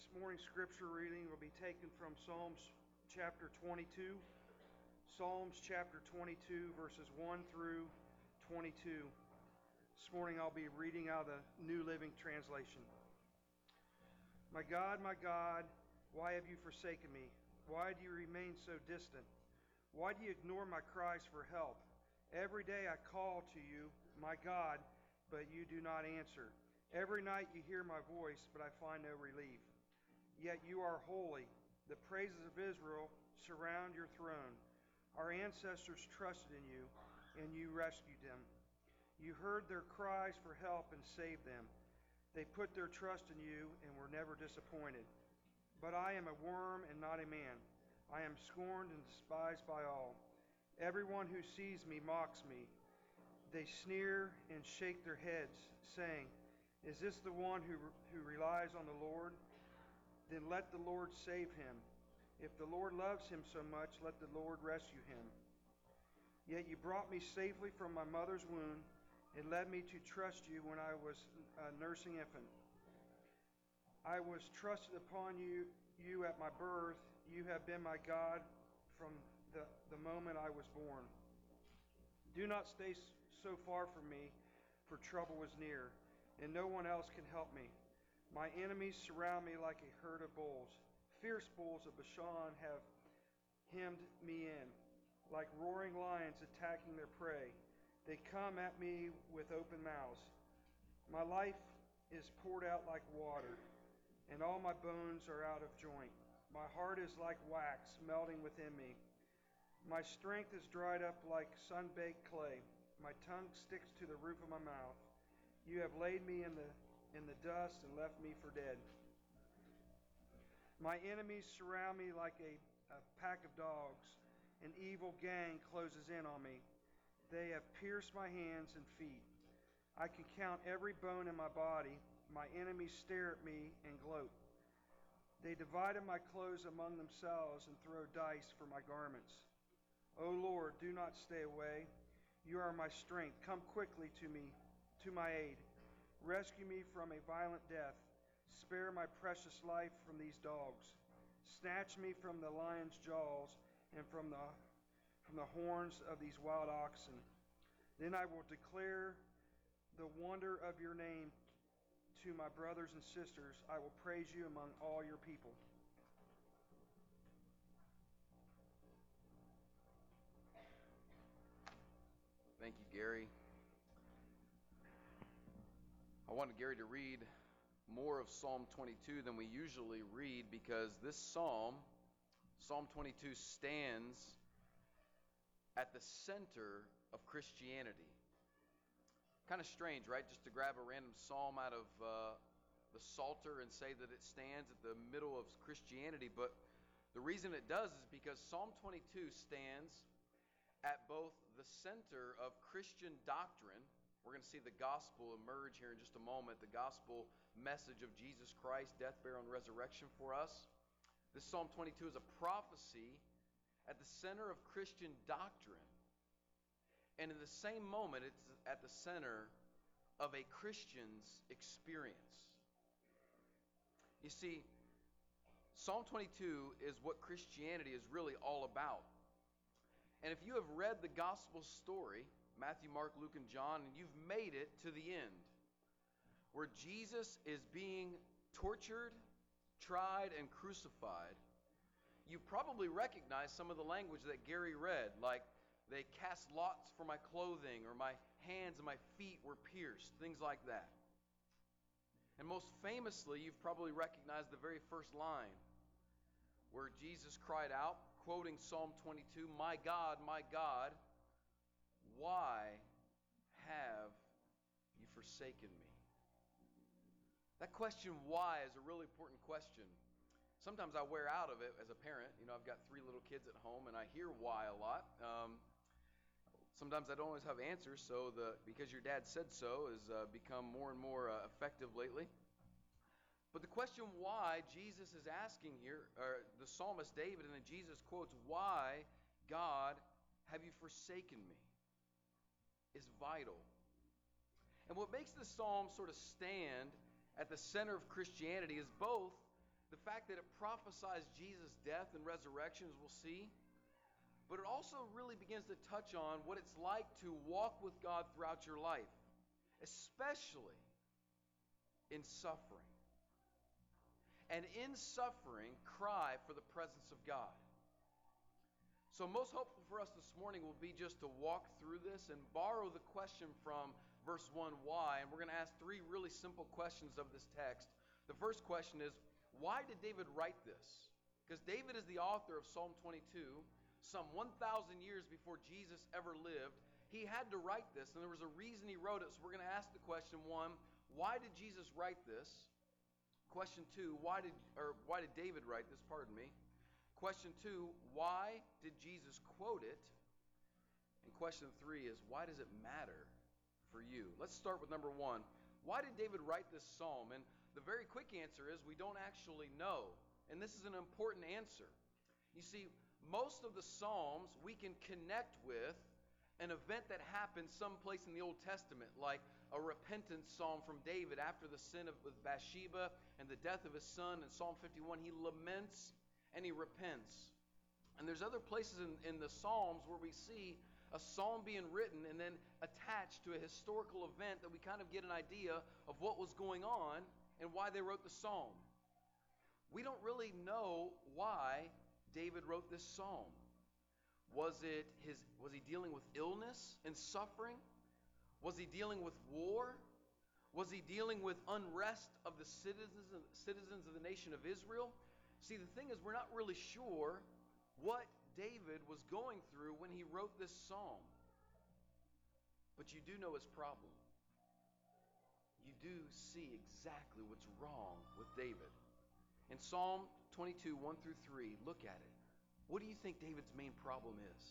This morning's scripture reading will be taken from Psalms chapter 22. Psalms chapter 22, verses 1 through 22. This morning I'll be reading out of the New Living Translation. My God, my God, why have you forsaken me? Why do you remain so distant? Why do you ignore my cries for help? Every day I call to you, my God, but you do not answer. Every night you hear my voice, but I find no relief. Yet you are holy. The praises of Israel surround your throne. Our ancestors trusted in you, and you rescued them. You heard their cries for help and saved them. They put their trust in you and were never disappointed. But I am a worm and not a man. I am scorned and despised by all. Everyone who sees me mocks me. They sneer and shake their heads, saying, Is this the one who, who relies on the Lord? Then let the Lord save him. If the Lord loves him so much, let the Lord rescue him. Yet you brought me safely from my mother's womb and led me to trust you when I was a nursing infant. I was trusted upon you, you at my birth. You have been my God from the, the moment I was born. Do not stay so far from me, for trouble is near, and no one else can help me. My enemies surround me like a herd of bulls. Fierce bulls of Bashan have hemmed me in, like roaring lions attacking their prey. They come at me with open mouths. My life is poured out like water, and all my bones are out of joint. My heart is like wax melting within me. My strength is dried up like sun baked clay. My tongue sticks to the roof of my mouth. You have laid me in the in the dust and left me for dead. My enemies surround me like a, a pack of dogs. An evil gang closes in on me. They have pierced my hands and feet. I can count every bone in my body. My enemies stare at me and gloat. They divided my clothes among themselves and throw dice for my garments. O oh Lord, do not stay away. You are my strength. Come quickly to me, to my aid. Rescue me from a violent death. Spare my precious life from these dogs. Snatch me from the lion's jaws and from the, from the horns of these wild oxen. Then I will declare the wonder of your name to my brothers and sisters. I will praise you among all your people. Thank you, Gary. I wanted Gary to read more of Psalm 22 than we usually read because this psalm, Psalm 22, stands at the center of Christianity. Kind of strange, right? Just to grab a random psalm out of uh, the Psalter and say that it stands at the middle of Christianity, but the reason it does is because Psalm 22 stands at both the center of Christian doctrine we're going to see the gospel emerge here in just a moment, the gospel message of Jesus Christ, death, burial, and resurrection for us. This Psalm 22 is a prophecy at the center of Christian doctrine. And in the same moment, it's at the center of a Christian's experience. You see, Psalm 22 is what Christianity is really all about. And if you have read the gospel story, Matthew, Mark, Luke, and John, and you've made it to the end where Jesus is being tortured, tried, and crucified. You probably recognize some of the language that Gary read, like they cast lots for my clothing, or my hands and my feet were pierced, things like that. And most famously, you've probably recognized the very first line where Jesus cried out, quoting Psalm 22, My God, my God, why have you forsaken me? That question, why, is a really important question. Sometimes I wear out of it as a parent. You know, I've got three little kids at home, and I hear why a lot. Um, sometimes I don't always have answers, so the because your dad said so has uh, become more and more uh, effective lately. But the question why Jesus is asking here, or the psalmist David, and then Jesus quotes, Why, God, have you forsaken me? Is vital. And what makes the psalm sort of stand at the center of Christianity is both the fact that it prophesies Jesus' death and resurrection, as we'll see, but it also really begins to touch on what it's like to walk with God throughout your life, especially in suffering. And in suffering, cry for the presence of God. So, most hopeful for us this morning will be just to walk through this and borrow the question from verse 1 why. And we're going to ask three really simple questions of this text. The first question is why did David write this? Because David is the author of Psalm 22, some 1,000 years before Jesus ever lived. He had to write this, and there was a reason he wrote it. So, we're going to ask the question one, why did Jesus write this? Question two, why did or why did David write this? Pardon me. Question two, why did Jesus quote it? And question three is why does it matter for you? Let's start with number one. Why did David write this psalm? And the very quick answer is we don't actually know. And this is an important answer. You see, most of the psalms we can connect with an event that happened someplace in the Old Testament, like a repentance psalm from David after the sin of with Bathsheba and the death of his son. In Psalm 51, he laments and he repents. And there's other places in, in the Psalms where we see a psalm being written and then attached to a historical event that we kind of get an idea of what was going on and why they wrote the psalm. We don't really know why David wrote this psalm. Was it his was he dealing with illness and suffering? Was he dealing with war? Was he dealing with unrest of the citizens, citizens of the nation of Israel? See, the thing is, we're not really sure what David was going through when he wrote this psalm. But you do know his problem. You do see exactly what's wrong with David. In Psalm 22, 1 through 3, look at it. What do you think David's main problem is?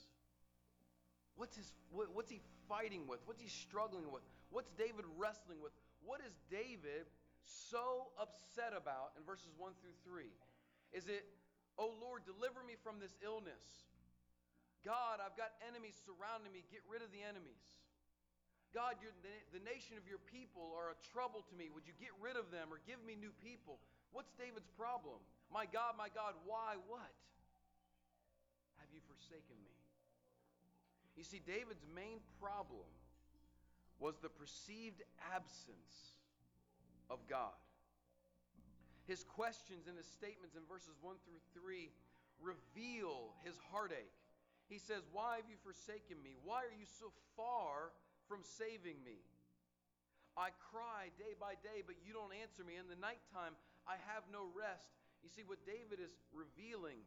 What's, his, what, what's he fighting with? What's he struggling with? What's David wrestling with? What is David so upset about in verses 1 through 3? Is it, oh Lord, deliver me from this illness? God, I've got enemies surrounding me. Get rid of the enemies. God, the, the nation of your people are a trouble to me. Would you get rid of them or give me new people? What's David's problem? My God, my God, why what? Have you forsaken me? You see, David's main problem was the perceived absence of God. His questions and his statements in verses 1 through 3 reveal his heartache. He says, Why have you forsaken me? Why are you so far from saving me? I cry day by day, but you don't answer me. In the nighttime, I have no rest. You see, what David is revealing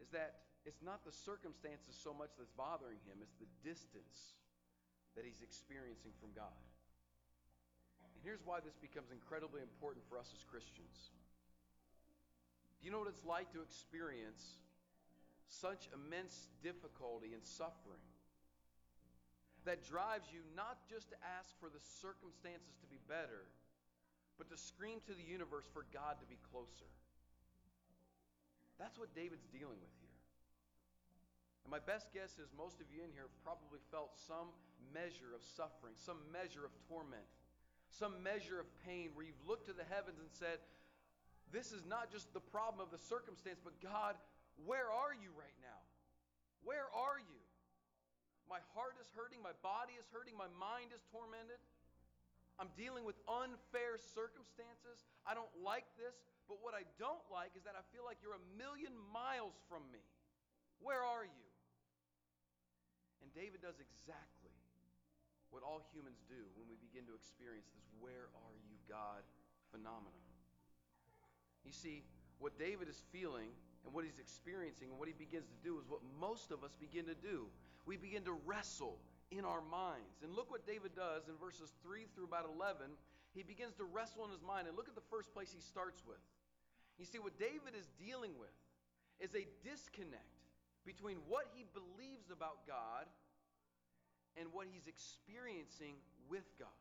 is that it's not the circumstances so much that's bothering him, it's the distance that he's experiencing from God. And here's why this becomes incredibly important for us as Christians. Do you know what it's like to experience such immense difficulty and suffering that drives you not just to ask for the circumstances to be better, but to scream to the universe for God to be closer? That's what David's dealing with here. And my best guess is most of you in here have probably felt some measure of suffering, some measure of torment, some measure of pain where you've looked to the heavens and said, This is not just the problem of the circumstance, but God, where are you right now? Where are you? My heart is hurting, my body is hurting, my mind is tormented. I'm dealing with unfair circumstances. I don't like this, but what I don't like is that I feel like you're a million miles from me. Where are you? And David does exactly all humans do when we begin to experience this where are you, God phenomenon. You see, what David is feeling and what he's experiencing and what he begins to do is what most of us begin to do. We begin to wrestle in our minds. And look what David does in verses 3 through about 11. He begins to wrestle in his mind. And look at the first place he starts with. You see, what David is dealing with is a disconnect between what he believes about God and what he's experiencing with God.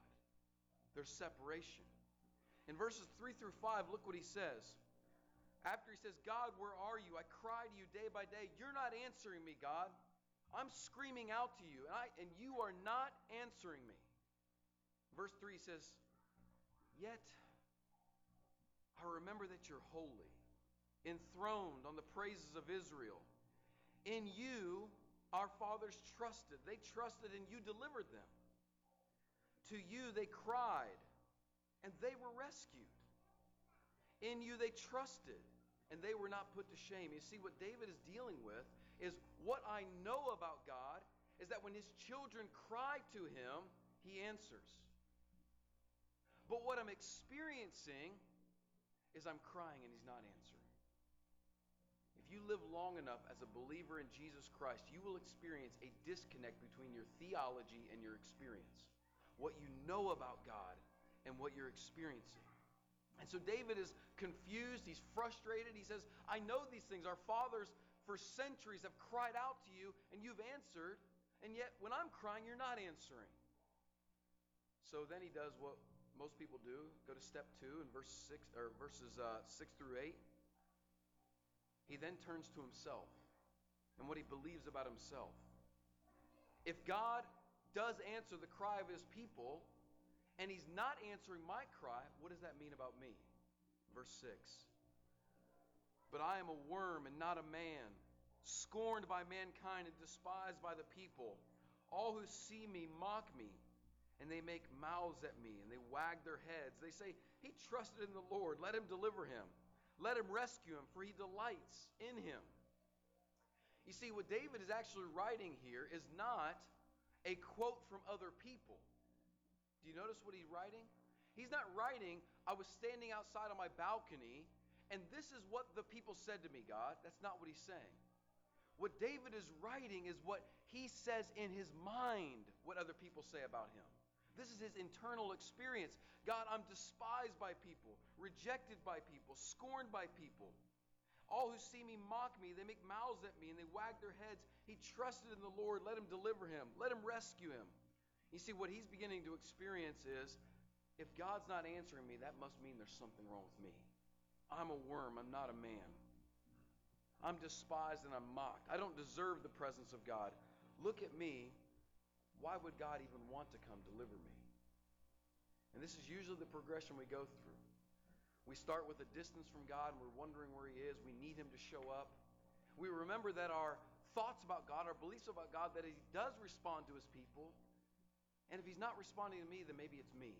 There's separation. In verses 3 through 5, look what he says. After he says, God, where are you? I cry to you day by day. You're not answering me, God. I'm screaming out to you, and, I, and you are not answering me. Verse 3 says, Yet I. Remember that you're holy, enthroned on the praises of Israel. In you, our fathers trusted. They trusted and you delivered them. To you, they cried and they were rescued. In you, they trusted and they were not put to shame. You see, what David is dealing with is what I know about God is that when his children cry to him, he answers. But what I'm experiencing is I'm crying and he's not answering. If you live long enough as a believer in Jesus Christ, you will experience a disconnect between your theology and your experience. What you know about God and what you're experiencing. And so David is confused, he's frustrated. He says, I know these things. Our fathers for centuries have cried out to you and you've answered, and yet when I'm crying, you're not answering. So then he does what most people do. Go to step two in verse six or verses uh, six through eight. He then turns to himself and what he believes about himself. If God does answer the cry of his people, and he's not answering my cry, what does that mean about me? Verse 6. But I am a worm and not a man, scorned by mankind and despised by the people. All who see me mock me and they make mouths at me and they wag their heads. They say, He trusted in the Lord. Let him deliver him. Let him rescue him, for he delights in him. You see, what David is actually writing here is not a quote from other people. Do you notice what he's writing? He's not writing, I was standing outside on my balcony, and this is what the people said to me, God. That's not what he's saying. What David is writing is what he says in his mind, what other people say about him. This is his internal experience. God, I'm despised by people, rejected by people, scorned by people. All who see me mock me. They make mouths at me and they wag their heads. He trusted in the Lord. Let him deliver him, let him rescue him. You see, what he's beginning to experience is if God's not answering me, that must mean there's something wrong with me. I'm a worm, I'm not a man. I'm despised and I'm mocked. I don't deserve the presence of God. Look at me why would God even want to come deliver me? And this is usually the progression we go through. We start with a distance from God and we're wondering where He is. We need Him to show up. We remember that our thoughts about God, our beliefs about God, that He does respond to His people. And if He's not responding to me, then maybe it's me.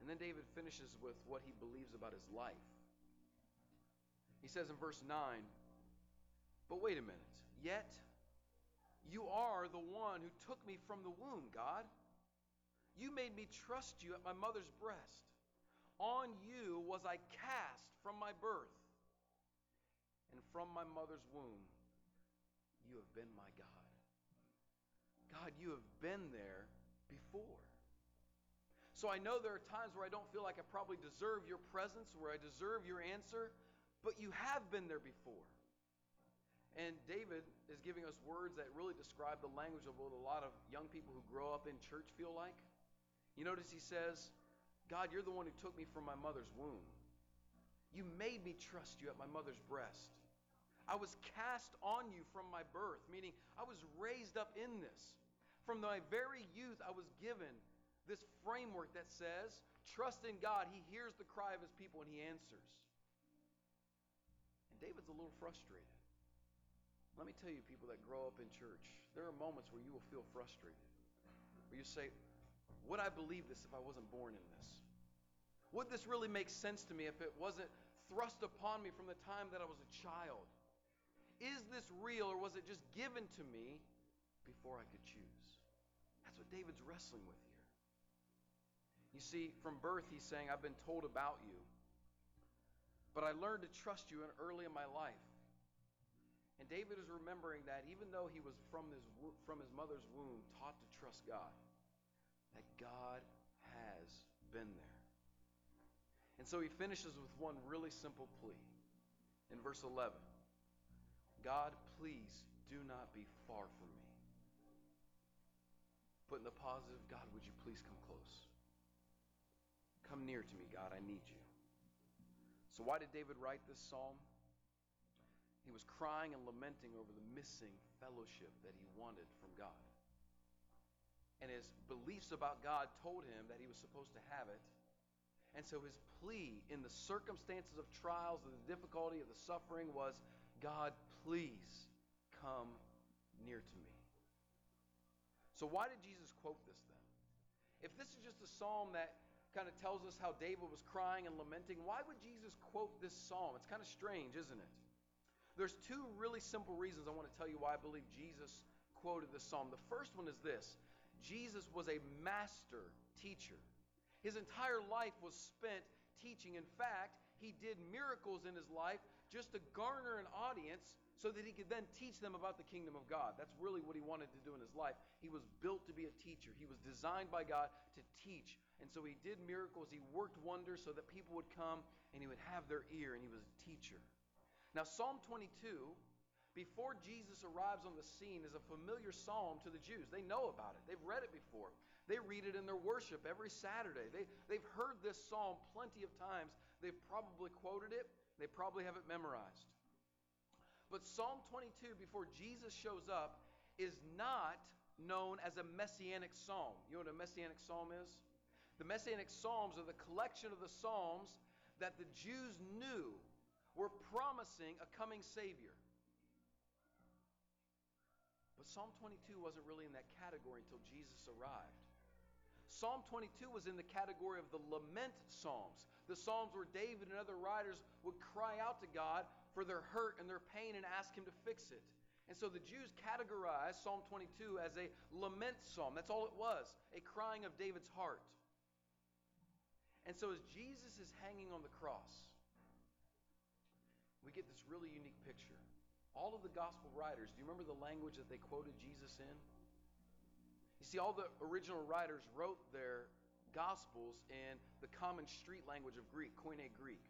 And then David finishes with what he believes about his life. He says in verse 9, But wait a minute. Yet you are the one who took me from the womb, God. You made me trust you at my mother's breast. On you was I cast from my birth. And from my mother's womb, you have been my God. God, you have been there before. So I know there are times where I don't feel like I probably deserve your presence, where I deserve your answer, but you have been there before. And David is giving us words that really describe the language of what a lot of young people who grow up in church feel like. You notice he says, God, you're the one who took me from my mother's womb. You made me trust you at my mother's breast. I was cast on you from my birth, meaning I was raised up in this. From my very youth, I was given this framework that says, trust in God. He hears the cry of his people and he answers. And David's a little frustrated. Let me tell you, people that grow up in church, there are moments where you will feel frustrated. Where you say, Would I believe this if I wasn't born in this? Would this really make sense to me if it wasn't thrust upon me from the time that I was a child? Is this real or was it just given to me before I could choose? That's what David's wrestling with here. You see, from birth, he's saying, I've been told about you, but I learned to trust you early in my life. And David is remembering that even though he was from his, from his mother's womb taught to trust God, that God has been there. And so he finishes with one really simple plea in verse 11 God, please do not be far from me. Put in the positive, God, would you please come close? Come near to me, God, I need you. So, why did David write this psalm? He was crying and lamenting over the missing fellowship that he wanted from God. And his beliefs about God told him that he was supposed to have it. And so his plea in the circumstances of trials, of the difficulty, of the suffering was God, please come near to me. So, why did Jesus quote this then? If this is just a psalm that kind of tells us how David was crying and lamenting, why would Jesus quote this psalm? It's kind of strange, isn't it? There's two really simple reasons I want to tell you why I believe Jesus quoted this psalm. The first one is this Jesus was a master teacher. His entire life was spent teaching. In fact, he did miracles in his life just to garner an audience so that he could then teach them about the kingdom of God. That's really what he wanted to do in his life. He was built to be a teacher, he was designed by God to teach. And so he did miracles, he worked wonders so that people would come and he would have their ear, and he was a teacher. Now, Psalm 22, before Jesus arrives on the scene, is a familiar psalm to the Jews. They know about it, they've read it before. They read it in their worship every Saturday. They, they've heard this psalm plenty of times. They've probably quoted it, they probably have it memorized. But Psalm 22, before Jesus shows up, is not known as a messianic psalm. You know what a messianic psalm is? The messianic psalms are the collection of the psalms that the Jews knew were promising a coming Savior. But Psalm 22 wasn't really in that category until Jesus arrived. Psalm 22 was in the category of the lament psalms, the psalms where David and other writers would cry out to God for their hurt and their pain and ask Him to fix it. And so the Jews categorized Psalm 22 as a lament psalm. That's all it was a crying of David's heart. And so as Jesus is hanging on the cross, we get this really unique picture. All of the gospel writers, do you remember the language that they quoted Jesus in? You see, all the original writers wrote their gospels in the common street language of Greek, Koine Greek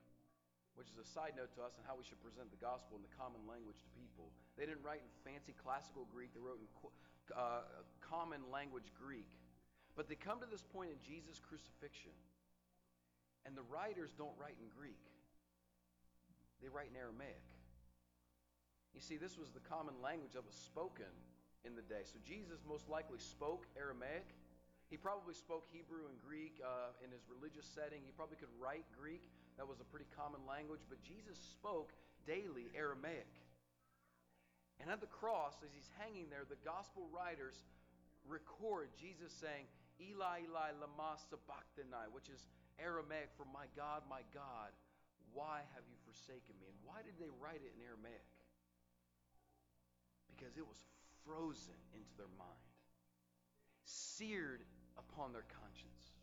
which is a side note to us on how we should present the gospel in the common language to people. They didn't write in fancy classical Greek, they wrote in uh, common language Greek. But they come to this point in Jesus' crucifixion, and the writers don't write in Greek, they write in Aramaic. You see, this was the common language that was spoken in the day. So Jesus most likely spoke Aramaic. He probably spoke Hebrew and Greek uh, in his religious setting. He probably could write Greek. That was a pretty common language, but Jesus spoke daily Aramaic. And at the cross, as he's hanging there, the gospel writers record Jesus saying, Eli, Eli, lama sabachthani, which is Aramaic for my God, my God, why have you forsaken me? And why did they write it in Aramaic? Because it was frozen into their mind, seared upon their conscience.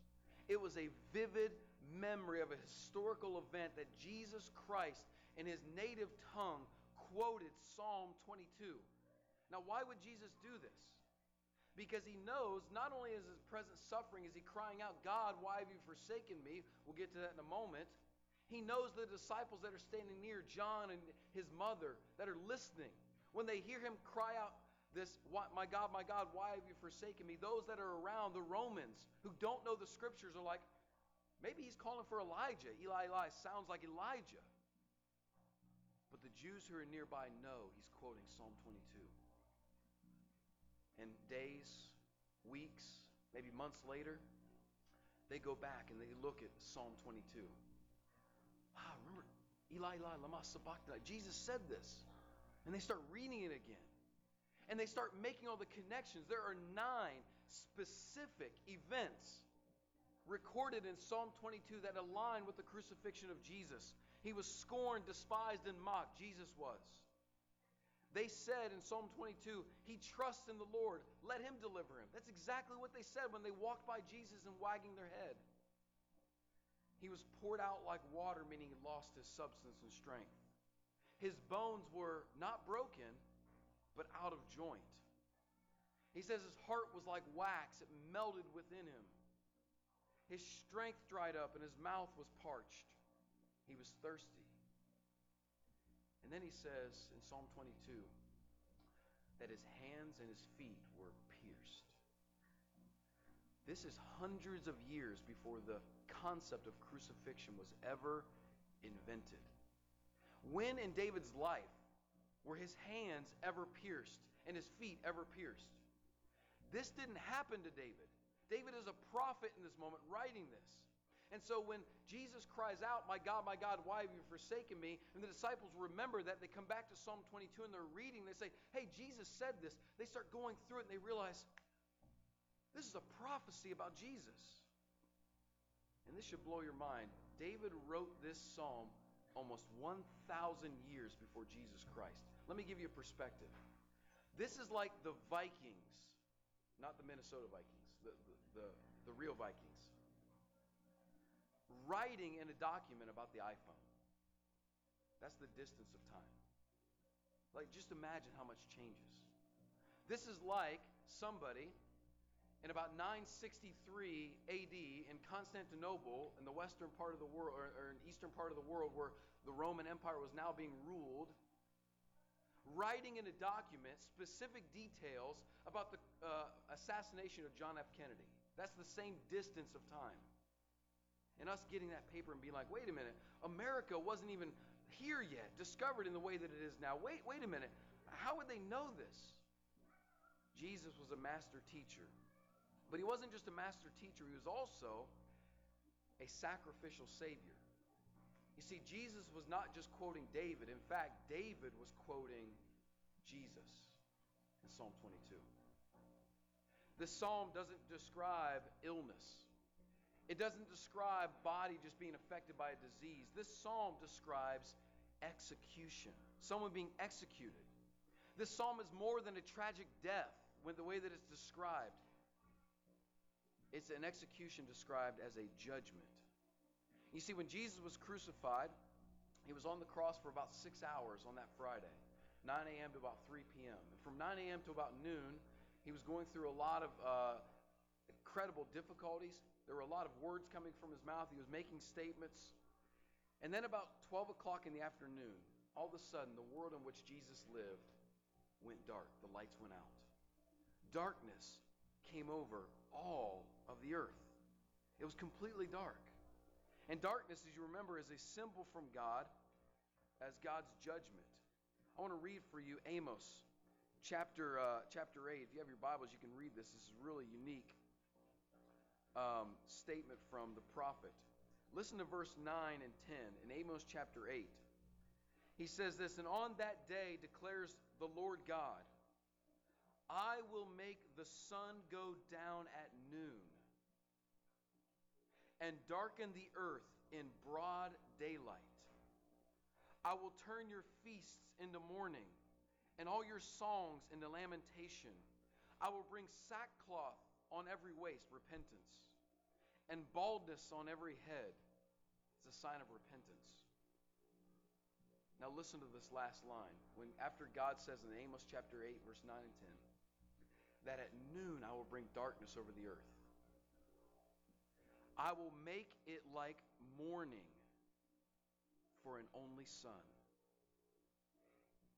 It was a vivid memory of a historical event that Jesus Christ, in his native tongue, quoted Psalm 22. Now, why would Jesus do this? Because he knows not only is his present suffering, is he crying out, God, why have you forsaken me? We'll get to that in a moment. He knows the disciples that are standing near, John and his mother, that are listening. When they hear him cry out, this, my God, my God, why have you forsaken me? Those that are around, the Romans, who don't know the scriptures, are like, Maybe he's calling for Elijah. Eli, Eli sounds like Elijah. But the Jews who are nearby know he's quoting Psalm 22. And days, weeks, maybe months later, they go back and they look at Psalm 22. Ah, remember, Eli, Eli, lama sabachthani. Jesus said this. And they start reading it again. And they start making all the connections. There are nine specific events recorded in Psalm 22 that align with the crucifixion of Jesus. He was scorned, despised, and mocked. Jesus was. They said in Psalm 22, He trusts in the Lord. Let Him deliver him. That's exactly what they said when they walked by Jesus and wagging their head. He was poured out like water, meaning he lost his substance and strength. His bones were not broken, but out of joint. He says his heart was like wax, it melted within him. His strength dried up and his mouth was parched. He was thirsty. And then he says in Psalm 22 that his hands and his feet were pierced. This is hundreds of years before the concept of crucifixion was ever invented. When in David's life were his hands ever pierced and his feet ever pierced? This didn't happen to David. David is a prophet in this moment writing this. And so when Jesus cries out, My God, my God, why have you forsaken me? And the disciples remember that. They come back to Psalm 22 and they're reading. They say, Hey, Jesus said this. They start going through it and they realize this is a prophecy about Jesus. And this should blow your mind. David wrote this psalm almost 1,000 years before Jesus Christ. Let me give you a perspective. This is like the Vikings, not the Minnesota Vikings, the, the, the, the real Vikings, writing in a document about the iPhone. That's the distance of time. Like, just imagine how much changes. This is like somebody in about 963 AD in Constantinople, in the western part of the world, or, or in eastern part of the world, where the Roman Empire was now being ruled, writing in a document specific details about the uh, assassination of John F. Kennedy. That's the same distance of time. And us getting that paper and being like, wait a minute, America wasn't even here yet, discovered in the way that it is now. Wait, wait a minute. How would they know this? Jesus was a master teacher. But he wasn't just a master teacher, he was also a sacrificial savior. You see, Jesus was not just quoting David. In fact, David was quoting Jesus in Psalm 22. This psalm doesn't describe illness. It doesn't describe body just being affected by a disease. This psalm describes execution, someone being executed. This psalm is more than a tragic death when the way that it's described. It's an execution described as a judgment. You see, when Jesus was crucified, he was on the cross for about six hours on that Friday, 9 a.m. to about 3 p.m. And from 9 a.m. to about noon, he was going through a lot of uh, incredible difficulties. There were a lot of words coming from his mouth. He was making statements. And then about 12 o'clock in the afternoon, all of a sudden, the world in which Jesus lived went dark. The lights went out. Darkness came over all of the earth. It was completely dark. And darkness, as you remember, is a symbol from God as God's judgment. I want to read for you Amos chapter, uh, chapter 8. If you have your Bibles, you can read this. This is really unique um, statement from the prophet. Listen to verse 9 and 10 in Amos chapter 8. He says this, And on that day declares the Lord God, I will make the sun go down at noon and darken the earth in broad daylight. I will turn your feasts into mourning and all your songs into lamentation. I will bring sackcloth on every waist, repentance, and baldness on every head. It's a sign of repentance. Now listen to this last line. When after God says in Amos chapter 8 verse 9 and 10 that at noon I will bring darkness over the earth I will make it like mourning for an only son,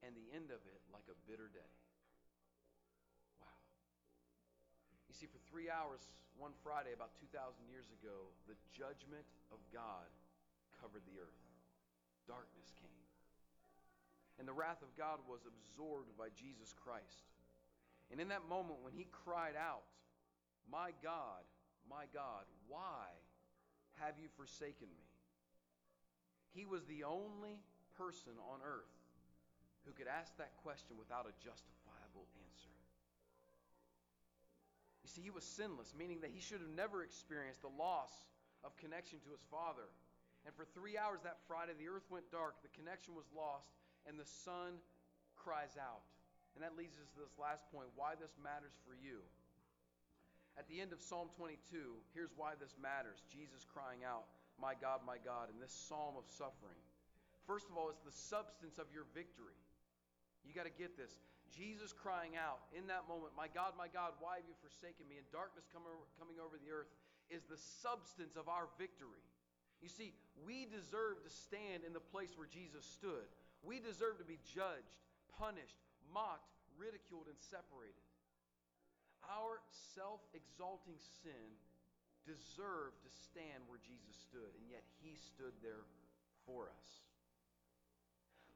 and the end of it like a bitter day. Wow. You see, for three hours, one Friday, about 2,000 years ago, the judgment of God covered the earth. Darkness came. And the wrath of God was absorbed by Jesus Christ. And in that moment, when he cried out, My God, my God, why have you forsaken me? He was the only person on earth who could ask that question without a justifiable answer. You see, he was sinless, meaning that he should have never experienced the loss of connection to his Father. And for three hours that Friday, the earth went dark, the connection was lost, and the Son cries out. And that leads us to this last point why this matters for you. At the end of Psalm 22, here's why this matters Jesus crying out, My God, my God, in this psalm of suffering. First of all, it's the substance of your victory. You got to get this. Jesus crying out in that moment, My God, my God, why have you forsaken me? And darkness coming over, the earth is the substance of our victory. You see, we deserve to stand in the place where Jesus stood. We deserve to be judged, punished, mocked, ridiculed, and separated. Our self exalting sin deserved to stand where Jesus stood, and yet he stood there for us.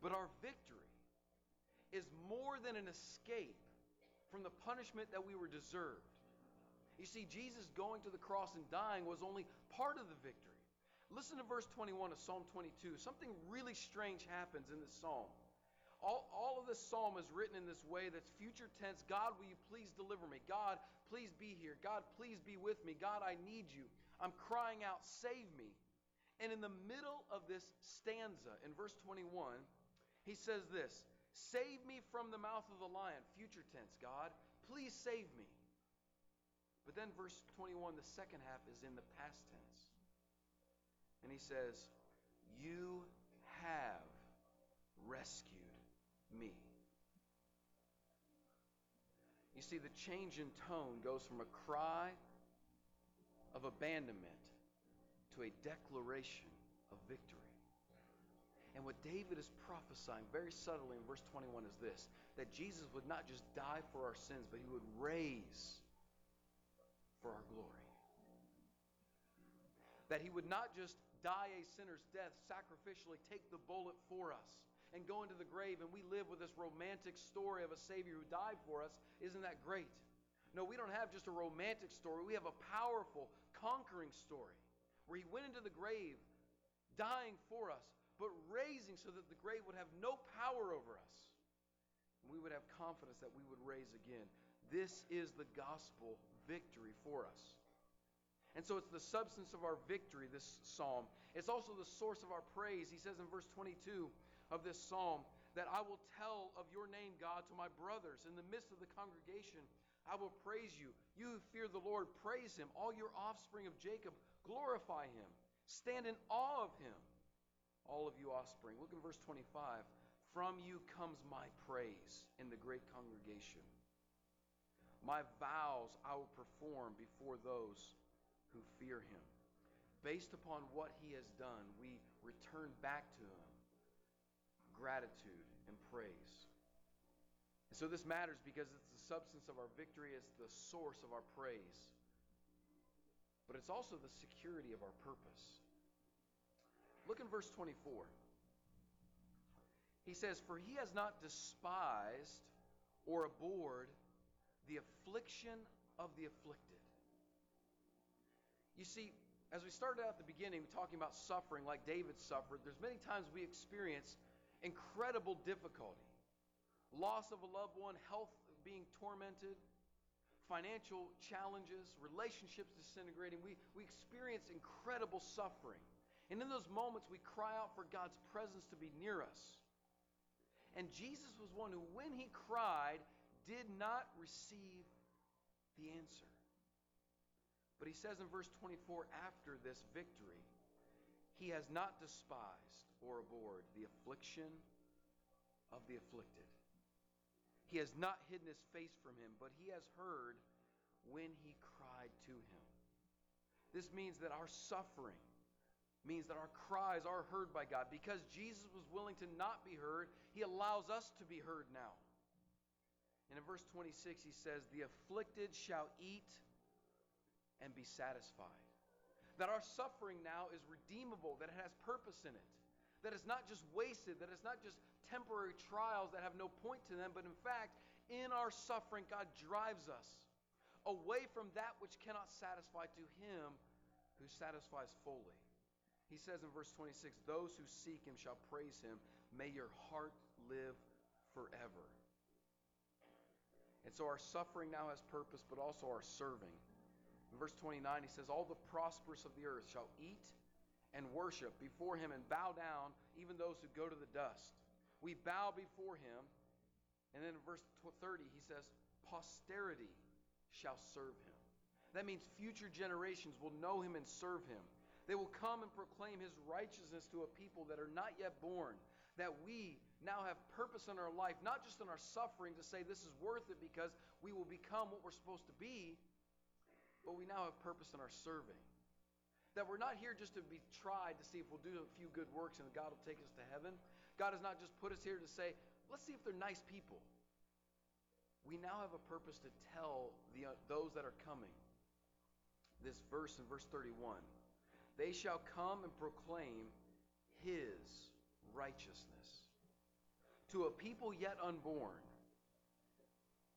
But our victory is more than an escape from the punishment that we were deserved. You see, Jesus going to the cross and dying was only part of the victory. Listen to verse 21 of Psalm 22. Something really strange happens in this psalm. All, all of this psalm is written in this way that's future tense. God, will you please deliver me? God, please be here. God, please be with me. God, I need you. I'm crying out, save me. And in the middle of this stanza, in verse 21, he says this Save me from the mouth of the lion. Future tense, God. Please save me. But then verse 21, the second half is in the past tense. And he says, You You see, the change in tone goes from a cry of abandonment to a declaration of victory. And what David is prophesying very subtly in verse 21 is this that Jesus would not just die for our sins, but he would raise for our glory. That he would not just die a sinner's death, sacrificially take the bullet for us and go into the grave, and we live with this romantic story of a Savior who died for us. Isn't that great? No, we don't have just a romantic story. We have a powerful, conquering story where He went into the grave, dying for us, but raising so that the grave would have no power over us. And we would have confidence that we would raise again. This is the gospel victory for us. And so it's the substance of our victory, this psalm. It's also the source of our praise. He says in verse 22 of this psalm that I will tell of your name, God, to my brothers. In the midst of the congregation, I will praise you. You who fear the Lord, praise him. All your offspring of Jacob, glorify him. Stand in awe of him, all of you offspring. Look in verse 25. From you comes my praise in the great congregation. My vows I will perform before those who fear him. Based upon what he has done, we return back to him gratitude and praise. And so this matters because it's the substance of our victory, it's the source of our praise. But it's also the security of our purpose. Look in verse 24. He says, For he has not despised or abhorred the affliction of the afflicted. You see, as we started out at the beginning, talking about suffering like David suffered, there's many times we experience incredible difficulty loss of a loved one, health being tormented, financial challenges, relationships disintegrating. We, we experience incredible suffering. And in those moments, we cry out for God's presence to be near us. And Jesus was one who, when he cried, did not receive the answer. But he says in verse 24, after this victory, he has not despised or abhorred the affliction of the afflicted. He has not hidden his face from him, but he has heard when he cried to him. This means that our suffering means that our cries are heard by God. Because Jesus was willing to not be heard, he allows us to be heard now. And in verse 26, he says, The afflicted shall eat and be satisfied. That our suffering now is redeemable, that it has purpose in it that it's not just wasted, that it's not just temporary trials that have no point to them, but in fact, in our suffering, God drives us away from that which cannot satisfy to Him who satisfies fully. He says in verse 26 Those who seek Him shall praise Him. May your heart live forever. And so our suffering now has purpose, but also our serving. In verse 29, he says, All the prosperous of the earth shall eat and worship before him and bow down, even those who go to the dust. We bow before him. And then in verse 30, he says, Posterity shall serve him. That means future generations will know him and serve him. They will come and proclaim his righteousness to a people that are not yet born. That we now have purpose in our life, not just in our suffering to say this is worth it because we will become what we're supposed to be, but we now have purpose in our serving. That we're not here just to be tried to see if we'll do a few good works and God will take us to heaven. God has not just put us here to say, let's see if they're nice people. We now have a purpose to tell the, uh, those that are coming this verse in verse 31 they shall come and proclaim his righteousness to a people yet unborn.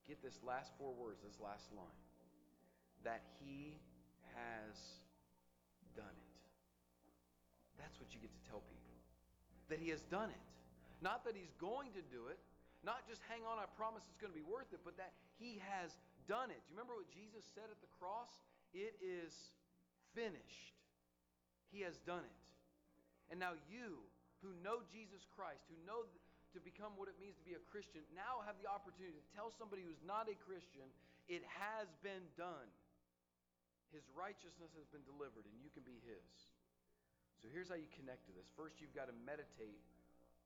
Get this last four words, this last line that he has done it. That's what you get to tell people. That he has done it. Not that he's going to do it, not just hang on, I promise it's going to be worth it, but that he has done it. Do you remember what Jesus said at the cross? It is finished. He has done it. And now you, who know Jesus Christ, who know to become what it means to be a Christian, now have the opportunity to tell somebody who's not a Christian, it has been done. His righteousness has been delivered, and you can be his. So here's how you connect to this. First, you've got to meditate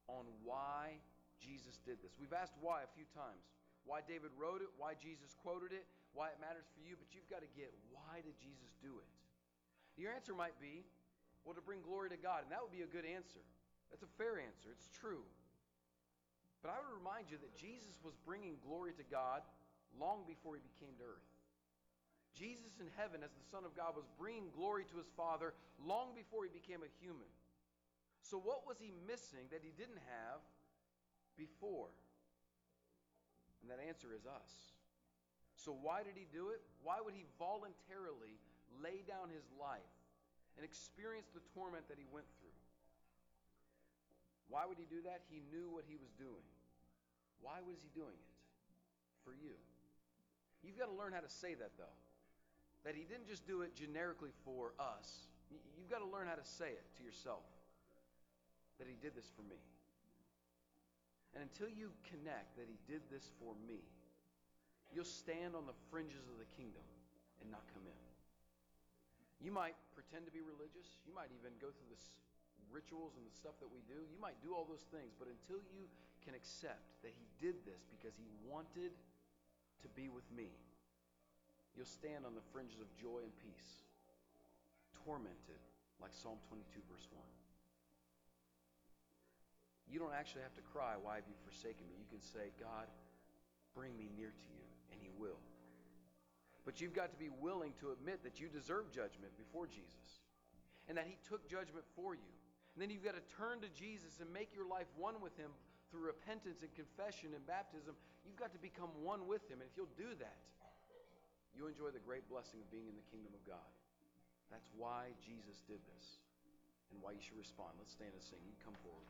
on why Jesus did this. We've asked why a few times. Why David wrote it, why Jesus quoted it, why it matters for you, but you've got to get why did Jesus do it? Your answer might be, well, to bring glory to God, and that would be a good answer. That's a fair answer. It's true. But I would remind you that Jesus was bringing glory to God long before he became to earth. Jesus in heaven, as the Son of God, was bringing glory to his Father long before he became a human. So, what was he missing that he didn't have before? And that answer is us. So, why did he do it? Why would he voluntarily lay down his life and experience the torment that he went through? Why would he do that? He knew what he was doing. Why was he doing it? For you. You've got to learn how to say that, though. That he didn't just do it generically for us. You've got to learn how to say it to yourself. That he did this for me. And until you connect that he did this for me, you'll stand on the fringes of the kingdom and not come in. You might pretend to be religious. You might even go through the rituals and the stuff that we do. You might do all those things, but until you can accept that he did this because he wanted to be with me, you'll stand on the fringes of joy and peace, tormented like Psalm 22, verse 1. You don't actually have to cry, Why have you forsaken me? You can say, God, bring me near to you, and He will. But you've got to be willing to admit that you deserve judgment before Jesus and that He took judgment for you. And then you've got to turn to Jesus and make your life one with Him through repentance and confession and baptism. You've got to become one with Him. And if you'll do that, you enjoy the great blessing of being in the kingdom of God. That's why Jesus did this and why you should respond. Let's stand and sing. You come forward.